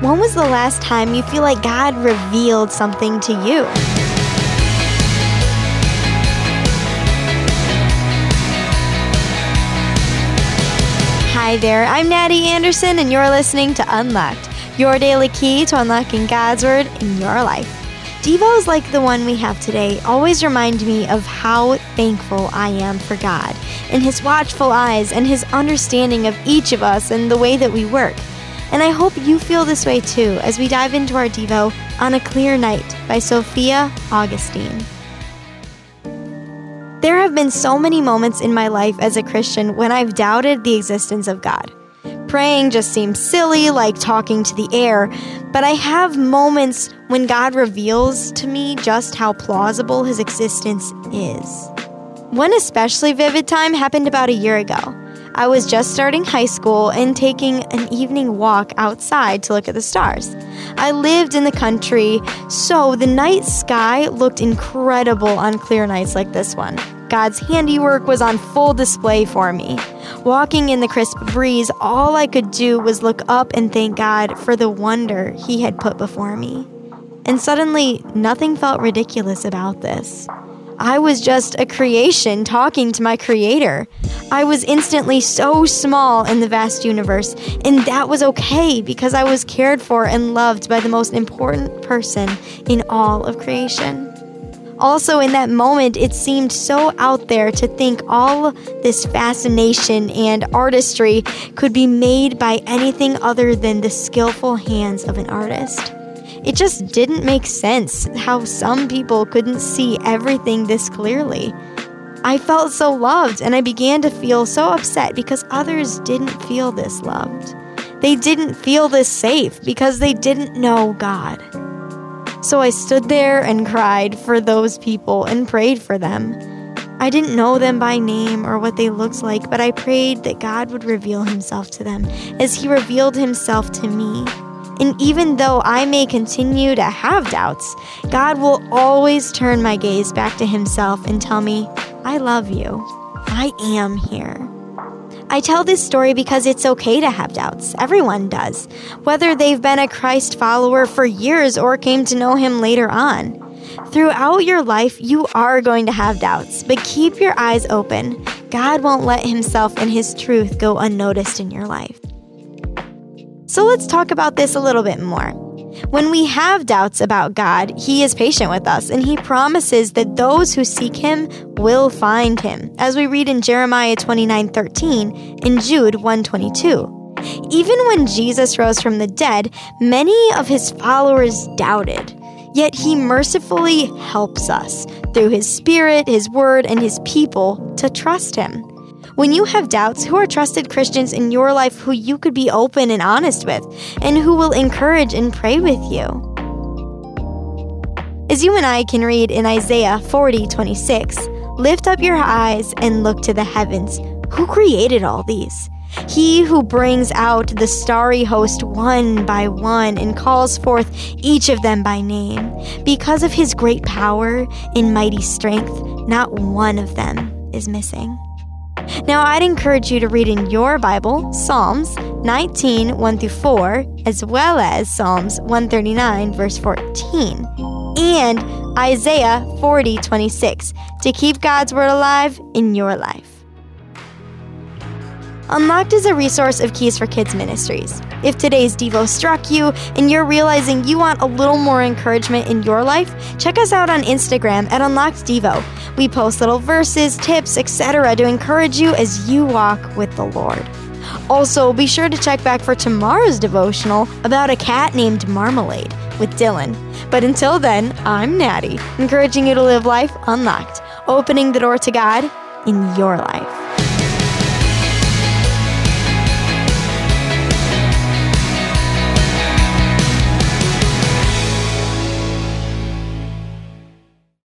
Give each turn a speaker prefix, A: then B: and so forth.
A: When was the last time you feel like God revealed something to you? Hi there, I'm Natty Anderson, and you're listening to Unlocked, your daily key to unlocking God's Word in your life. Devos like the one we have today always remind me of how thankful I am for God and His watchful eyes and His understanding of each of us and the way that we work. And I hope you feel this way too as we dive into our Devo on a Clear Night by Sophia Augustine. There have been so many moments in my life as a Christian when I've doubted the existence of God. Praying just seems silly, like talking to the air, but I have moments when God reveals to me just how plausible his existence is. One especially vivid time happened about a year ago. I was just starting high school and taking an evening walk outside to look at the stars. I lived in the country, so the night sky looked incredible on clear nights like this one. God's handiwork was on full display for me. Walking in the crisp breeze, all I could do was look up and thank God for the wonder He had put before me. And suddenly, nothing felt ridiculous about this. I was just a creation talking to my creator. I was instantly so small in the vast universe, and that was okay because I was cared for and loved by the most important person in all of creation. Also, in that moment, it seemed so out there to think all this fascination and artistry could be made by anything other than the skillful hands of an artist. It just didn't make sense how some people couldn't see everything this clearly. I felt so loved, and I began to feel so upset because others didn't feel this loved. They didn't feel this safe because they didn't know God. So I stood there and cried for those people and prayed for them. I didn't know them by name or what they looked like, but I prayed that God would reveal himself to them as he revealed himself to me. And even though I may continue to have doubts, God will always turn my gaze back to Himself and tell me, I love you. I am here. I tell this story because it's okay to have doubts. Everyone does, whether they've been a Christ follower for years or came to know Him later on. Throughout your life, you are going to have doubts, but keep your eyes open. God won't let Himself and His truth go unnoticed in your life. So let's talk about this a little bit more. When we have doubts about God, He is patient with us and He promises that those who seek Him will find Him, as we read in Jeremiah 29 13 and Jude 122. Even when Jesus rose from the dead, many of His followers doubted. Yet He mercifully helps us through His Spirit, His Word, and His people to trust Him. When you have doubts, who are trusted Christians in your life who you could be open and honest with, and who will encourage and pray with you? As you and I can read in Isaiah 40 26, lift up your eyes and look to the heavens. Who created all these? He who brings out the starry host one by one and calls forth each of them by name. Because of his great power and mighty strength, not one of them is missing. Now, I'd encourage you to read in your Bible Psalms 19, 1 through 4, as well as Psalms 139, verse 14, and Isaiah 40, 26, to keep God's Word alive in your life. Unlocked is a resource of Keys for Kids Ministries. If today's Devo struck you and you're realizing you want a little more encouragement in your life, check us out on Instagram at Unlocked Devo. We post little verses, tips, etc. to encourage you as you walk with the Lord. Also, be sure to check back for tomorrow's devotional about a cat named Marmalade with Dylan. But until then, I'm Natty, encouraging you to live life unlocked, opening the door to God in your life.